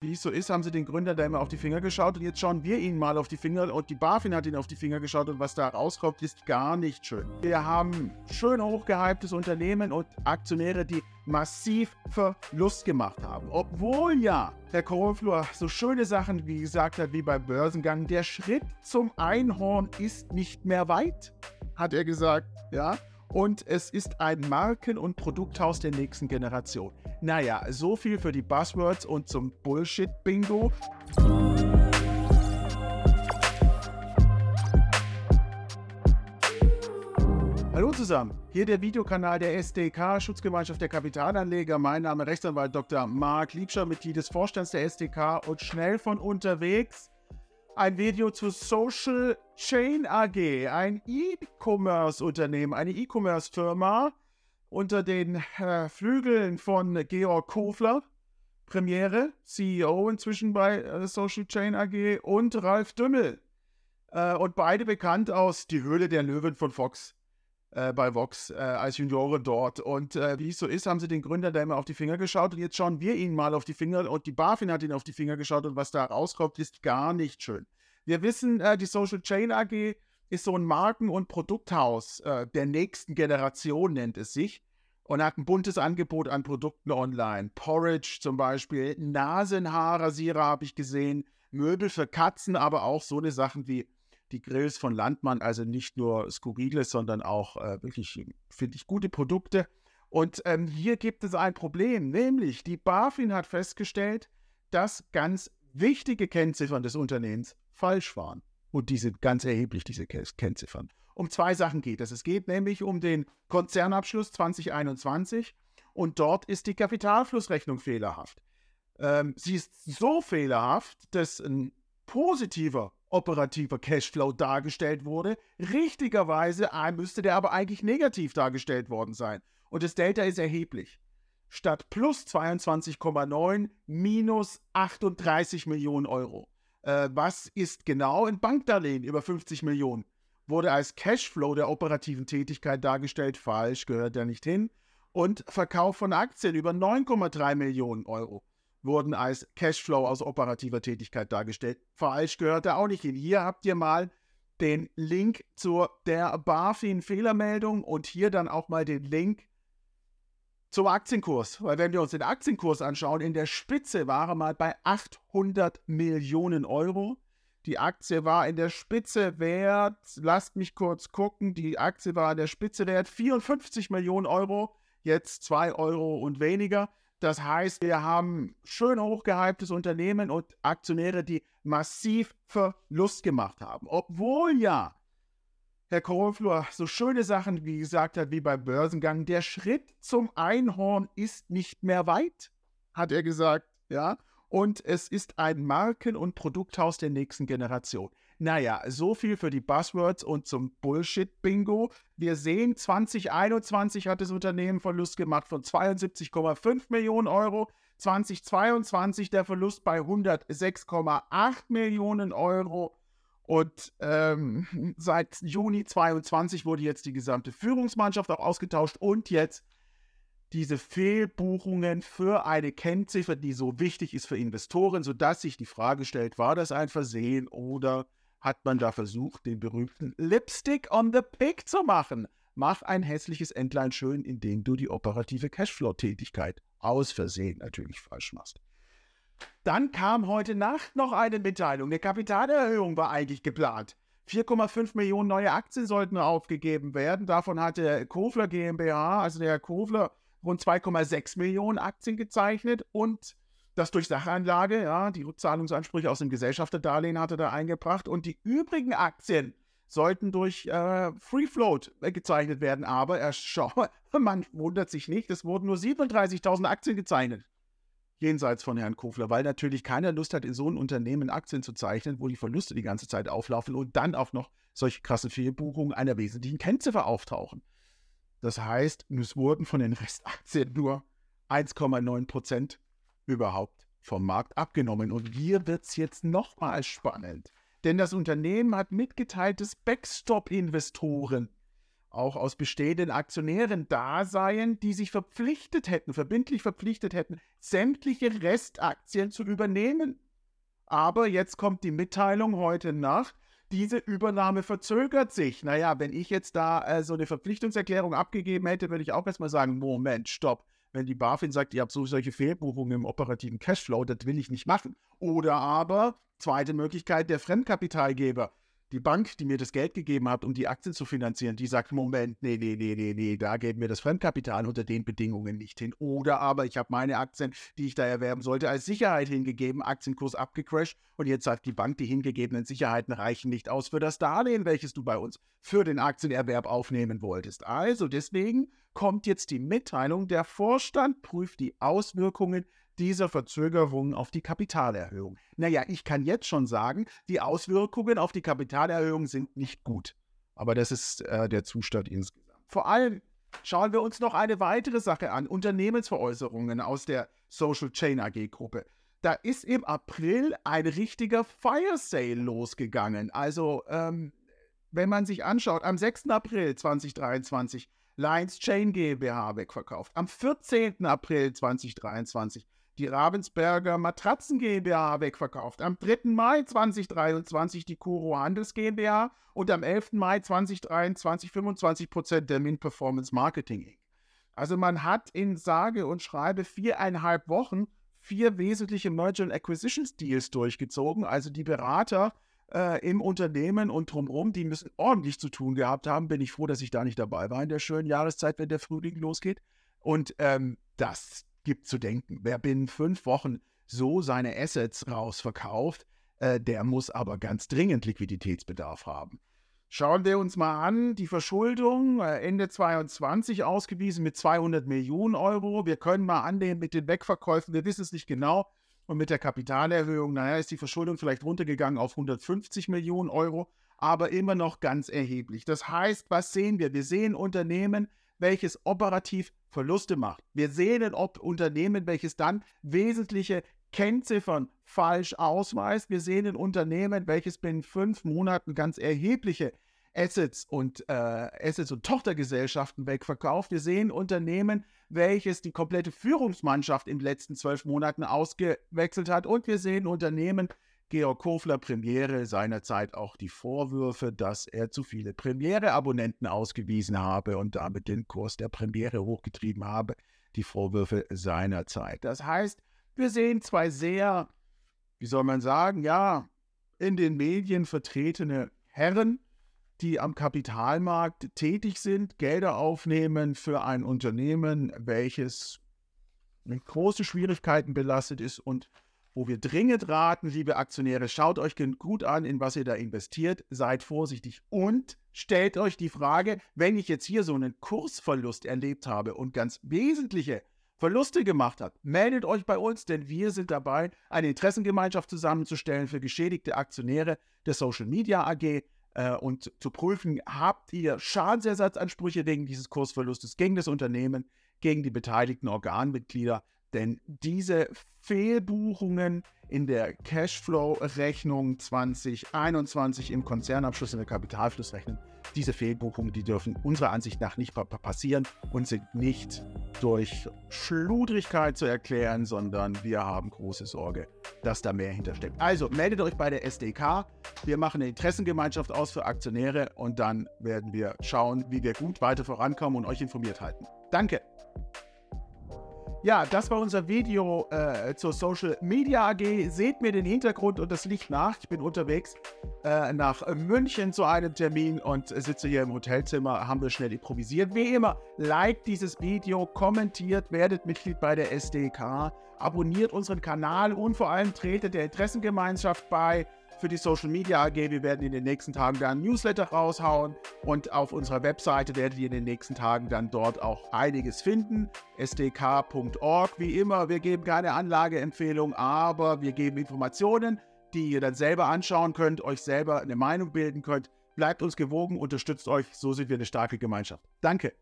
Wie es so ist, haben sie den Gründer da immer auf die Finger geschaut und jetzt schauen wir ihnen mal auf die Finger und die BaFin hat ihnen auf die Finger geschaut und was da rauskommt, ist gar nicht schön. Wir haben schön hochgehyptes Unternehmen und Aktionäre, die massiv Verlust gemacht haben. Obwohl ja Herr Kornflur so schöne Sachen wie gesagt hat, wie beim Börsengang, der Schritt zum Einhorn ist nicht mehr weit, hat er gesagt, ja. Und es ist ein Marken- und Produkthaus der nächsten Generation. Naja, so viel für die Buzzwords und zum Bullshit-Bingo. Hallo zusammen, hier der Videokanal der SDK, Schutzgemeinschaft der Kapitalanleger. Mein Name ist Rechtsanwalt Dr. Marc Liebscher, Mitglied des Vorstands der SDK und schnell von unterwegs ein Video zu Social Chain AG, ein E-Commerce-Unternehmen, eine E-Commerce-Firma unter den äh, Flügeln von Georg Kofler, Premiere, CEO inzwischen bei äh, Social Chain AG und Ralf Dümmel. Äh, und beide bekannt aus Die Höhle der Löwen von Fox äh, bei Vox äh, als Junioren dort. Und äh, wie es so ist, haben sie den Gründer da immer auf die Finger geschaut. Und jetzt schauen wir ihnen mal auf die Finger. Und die BaFin hat ihnen auf die Finger geschaut. Und was da rauskommt, ist gar nicht schön. Wir wissen, äh, die Social Chain AG ist so ein Marken- und Produkthaus äh, der nächsten Generation, nennt es sich. Und hat ein buntes Angebot an Produkten online. Porridge zum Beispiel, Nasenhaarrasierer habe ich gesehen, Möbel für Katzen, aber auch so eine Sachen wie die Grills von Landmann, also nicht nur skurriles, sondern auch äh, wirklich, finde ich, gute Produkte. Und ähm, hier gibt es ein Problem, nämlich die BaFin hat festgestellt, dass ganz wichtige Kennziffern des Unternehmens falsch waren. Und die sind ganz erheblich, diese Kennziffern. Um zwei Sachen geht es. Es geht nämlich um den Konzernabschluss 2021 und dort ist die Kapitalflussrechnung fehlerhaft. Ähm, sie ist so fehlerhaft, dass ein positiver operativer Cashflow dargestellt wurde. Richtigerweise müsste der aber eigentlich negativ dargestellt worden sein. Und das Delta ist erheblich. Statt plus 22,9 minus 38 Millionen Euro. Äh, was ist genau ein Bankdarlehen über 50 Millionen? Wurde als Cashflow der operativen Tätigkeit dargestellt. Falsch, gehört ja nicht hin. Und Verkauf von Aktien über 9,3 Millionen Euro wurden als Cashflow aus operativer Tätigkeit dargestellt. Falsch gehört da auch nicht hin. Hier habt ihr mal den Link zur der BaFin-Fehlermeldung und hier dann auch mal den Link zum Aktienkurs. Weil wenn wir uns den Aktienkurs anschauen, in der Spitze war er mal bei 800 Millionen Euro. Die Aktie war in der Spitze wert, lasst mich kurz gucken, die Aktie war in der Spitze wert 54 Millionen Euro, jetzt 2 Euro und weniger. Das heißt, wir haben schön hochgehyptes Unternehmen und Aktionäre, die massiv Verlust gemacht haben. Obwohl ja Herr Kornflur so schöne Sachen wie gesagt hat, wie beim Börsengang, der Schritt zum Einhorn ist nicht mehr weit, hat er gesagt, ja. Und es ist ein Marken- und Produkthaus der nächsten Generation. Naja, so viel für die Buzzwords und zum Bullshit-Bingo. Wir sehen, 2021 hat das Unternehmen Verlust gemacht von 72,5 Millionen Euro. 2022 der Verlust bei 106,8 Millionen Euro. Und ähm, seit Juni 2022 wurde jetzt die gesamte Führungsmannschaft auch ausgetauscht und jetzt diese Fehlbuchungen für eine Kennziffer, die so wichtig ist für Investoren, sodass sich die Frage stellt, war das ein Versehen oder hat man da versucht, den berühmten Lipstick on the Pig zu machen. Mach ein hässliches Entlein schön, indem du die operative Cashflow-Tätigkeit aus Versehen natürlich falsch machst. Dann kam heute Nacht noch eine Mitteilung. Eine Kapitalerhöhung war eigentlich geplant. 4,5 Millionen neue Aktien sollten aufgegeben werden. Davon hatte Kofler GmbH, also der Herr Kofler, rund 2,6 Millionen Aktien gezeichnet und das durch Sachanlage, ja, die Rückzahlungsansprüche aus dem Gesellschafterdarlehen hatte da eingebracht und die übrigen Aktien sollten durch äh, Free Float gezeichnet werden. Aber er schau, man wundert sich nicht, es wurden nur 37.000 Aktien gezeichnet. Jenseits von Herrn Kofler, weil natürlich keiner Lust hat, in so ein Unternehmen Aktien zu zeichnen, wo die Verluste die ganze Zeit auflaufen und dann auch noch solche krasse Fehlbuchungen einer wesentlichen Kennziffer auftauchen. Das heißt, es wurden von den Restaktien nur 1,9 Prozent überhaupt vom Markt abgenommen. Und hier wird es jetzt nochmal spannend. Denn das Unternehmen hat mitgeteilt, dass Backstop-Investoren auch aus bestehenden Aktionären da seien, die sich verpflichtet hätten, verbindlich verpflichtet hätten, sämtliche Restaktien zu übernehmen. Aber jetzt kommt die Mitteilung heute Nacht, diese Übernahme verzögert sich. Naja, wenn ich jetzt da äh, so eine Verpflichtungserklärung abgegeben hätte, würde ich auch erstmal sagen, Moment, stopp. Wenn die BaFin sagt, ihr habt so solche Fehlbuchungen im operativen Cashflow, das will ich nicht machen. Oder aber, zweite Möglichkeit, der Fremdkapitalgeber die Bank, die mir das Geld gegeben hat, um die Aktien zu finanzieren, die sagt, Moment, nee, nee, nee, nee, nee, da geben wir das Fremdkapital unter den Bedingungen nicht hin. Oder aber ich habe meine Aktien, die ich da erwerben sollte, als Sicherheit hingegeben, Aktienkurs abgecrashed und jetzt sagt die Bank, die hingegebenen Sicherheiten reichen nicht aus für das Darlehen, welches du bei uns für den Aktienerwerb aufnehmen wolltest. Also deswegen kommt jetzt die Mitteilung, der Vorstand prüft die Auswirkungen dieser Verzögerung auf die Kapitalerhöhung. Naja, ich kann jetzt schon sagen, die Auswirkungen auf die Kapitalerhöhung sind nicht gut. Aber das ist äh, der Zustand insgesamt. Vor allem schauen wir uns noch eine weitere Sache an, Unternehmensveräußerungen aus der Social Chain AG Gruppe. Da ist im April ein richtiger Fire Sale losgegangen. Also, ähm, wenn man sich anschaut, am 6. April 2023 Lions Chain GmbH wegverkauft. Am 14. April 2023 die Ravensberger Matratzen GmbH wegverkauft. Am 3. Mai 2023 die Kuro Handels GmbH und am 11. Mai 2023 25 Prozent der Mint Performance Marketing Inc. Also man hat in sage und schreibe viereinhalb Wochen vier wesentliche Merger and Acquisitions Deals durchgezogen. Also die Berater äh, im Unternehmen und drumherum, die müssen ordentlich zu tun gehabt haben. Bin ich froh, dass ich da nicht dabei war in der schönen Jahreszeit, wenn der Frühling losgeht. Und ähm, das gibt zu denken. Wer binnen fünf Wochen so seine Assets rausverkauft, äh, der muss aber ganz dringend Liquiditätsbedarf haben. Schauen wir uns mal an, die Verschuldung äh, Ende 22 ausgewiesen mit 200 Millionen Euro. Wir können mal annehmen mit den Wegverkäufen, wir wissen es nicht genau. Und mit der Kapitalerhöhung, naja, ist die Verschuldung vielleicht runtergegangen auf 150 Millionen Euro, aber immer noch ganz erheblich. Das heißt, was sehen wir? Wir sehen Unternehmen, welches operativ Verluste macht. Wir sehen ein Unternehmen, welches dann wesentliche Kennziffern falsch ausweist. Wir sehen ein Unternehmen, welches binnen fünf Monaten ganz erhebliche Assets und äh, Assets und Tochtergesellschaften wegverkauft. Wir sehen Unternehmen, welches die komplette Führungsmannschaft in den letzten zwölf Monaten ausgewechselt hat. Und wir sehen Unternehmen, Georg Kofler Premiere seinerzeit auch die Vorwürfe, dass er zu viele Premiere-Abonnenten ausgewiesen habe und damit den Kurs der Premiere hochgetrieben habe. Die Vorwürfe seinerzeit. Das heißt, wir sehen zwei sehr, wie soll man sagen, ja, in den Medien vertretene Herren, die am Kapitalmarkt tätig sind, Gelder aufnehmen für ein Unternehmen, welches mit großen Schwierigkeiten belastet ist und wo wir dringend raten, liebe Aktionäre, schaut euch gut an, in was ihr da investiert, seid vorsichtig und stellt euch die Frage, wenn ich jetzt hier so einen Kursverlust erlebt habe und ganz wesentliche Verluste gemacht habe, meldet euch bei uns, denn wir sind dabei, eine Interessengemeinschaft zusammenzustellen für geschädigte Aktionäre der Social Media AG äh, und zu prüfen, habt ihr Schadensersatzansprüche wegen dieses Kursverlustes gegen das Unternehmen, gegen die beteiligten Organmitglieder. Denn diese Fehlbuchungen in der Cashflow-Rechnung 2021 im Konzernabschluss in der Kapitalflussrechnung, diese Fehlbuchungen, die dürfen unserer Ansicht nach nicht passieren und sind nicht durch Schludrigkeit zu erklären, sondern wir haben große Sorge, dass da mehr hintersteckt. Also meldet euch bei der SDK. Wir machen eine Interessengemeinschaft aus für Aktionäre und dann werden wir schauen, wie wir gut weiter vorankommen und euch informiert halten. Danke. Ja, das war unser Video äh, zur Social Media AG. Seht mir den Hintergrund und das Licht nach. Ich bin unterwegs äh, nach München zu einem Termin und sitze hier im Hotelzimmer. Haben wir schnell improvisiert. Wie immer, liked dieses Video, kommentiert, werdet Mitglied bei der SDK, abonniert unseren Kanal und vor allem tretet der Interessengemeinschaft bei für die Social Media AG. Wir werden in den nächsten Tagen dann Newsletter raushauen und auf unserer Webseite werdet ihr in den nächsten Tagen dann dort auch einiges finden. sdk.org. Wie immer, wir geben keine Anlageempfehlung, aber wir geben Informationen, die ihr dann selber anschauen könnt, euch selber eine Meinung bilden könnt. Bleibt uns gewogen, unterstützt euch, so sind wir eine starke Gemeinschaft. Danke.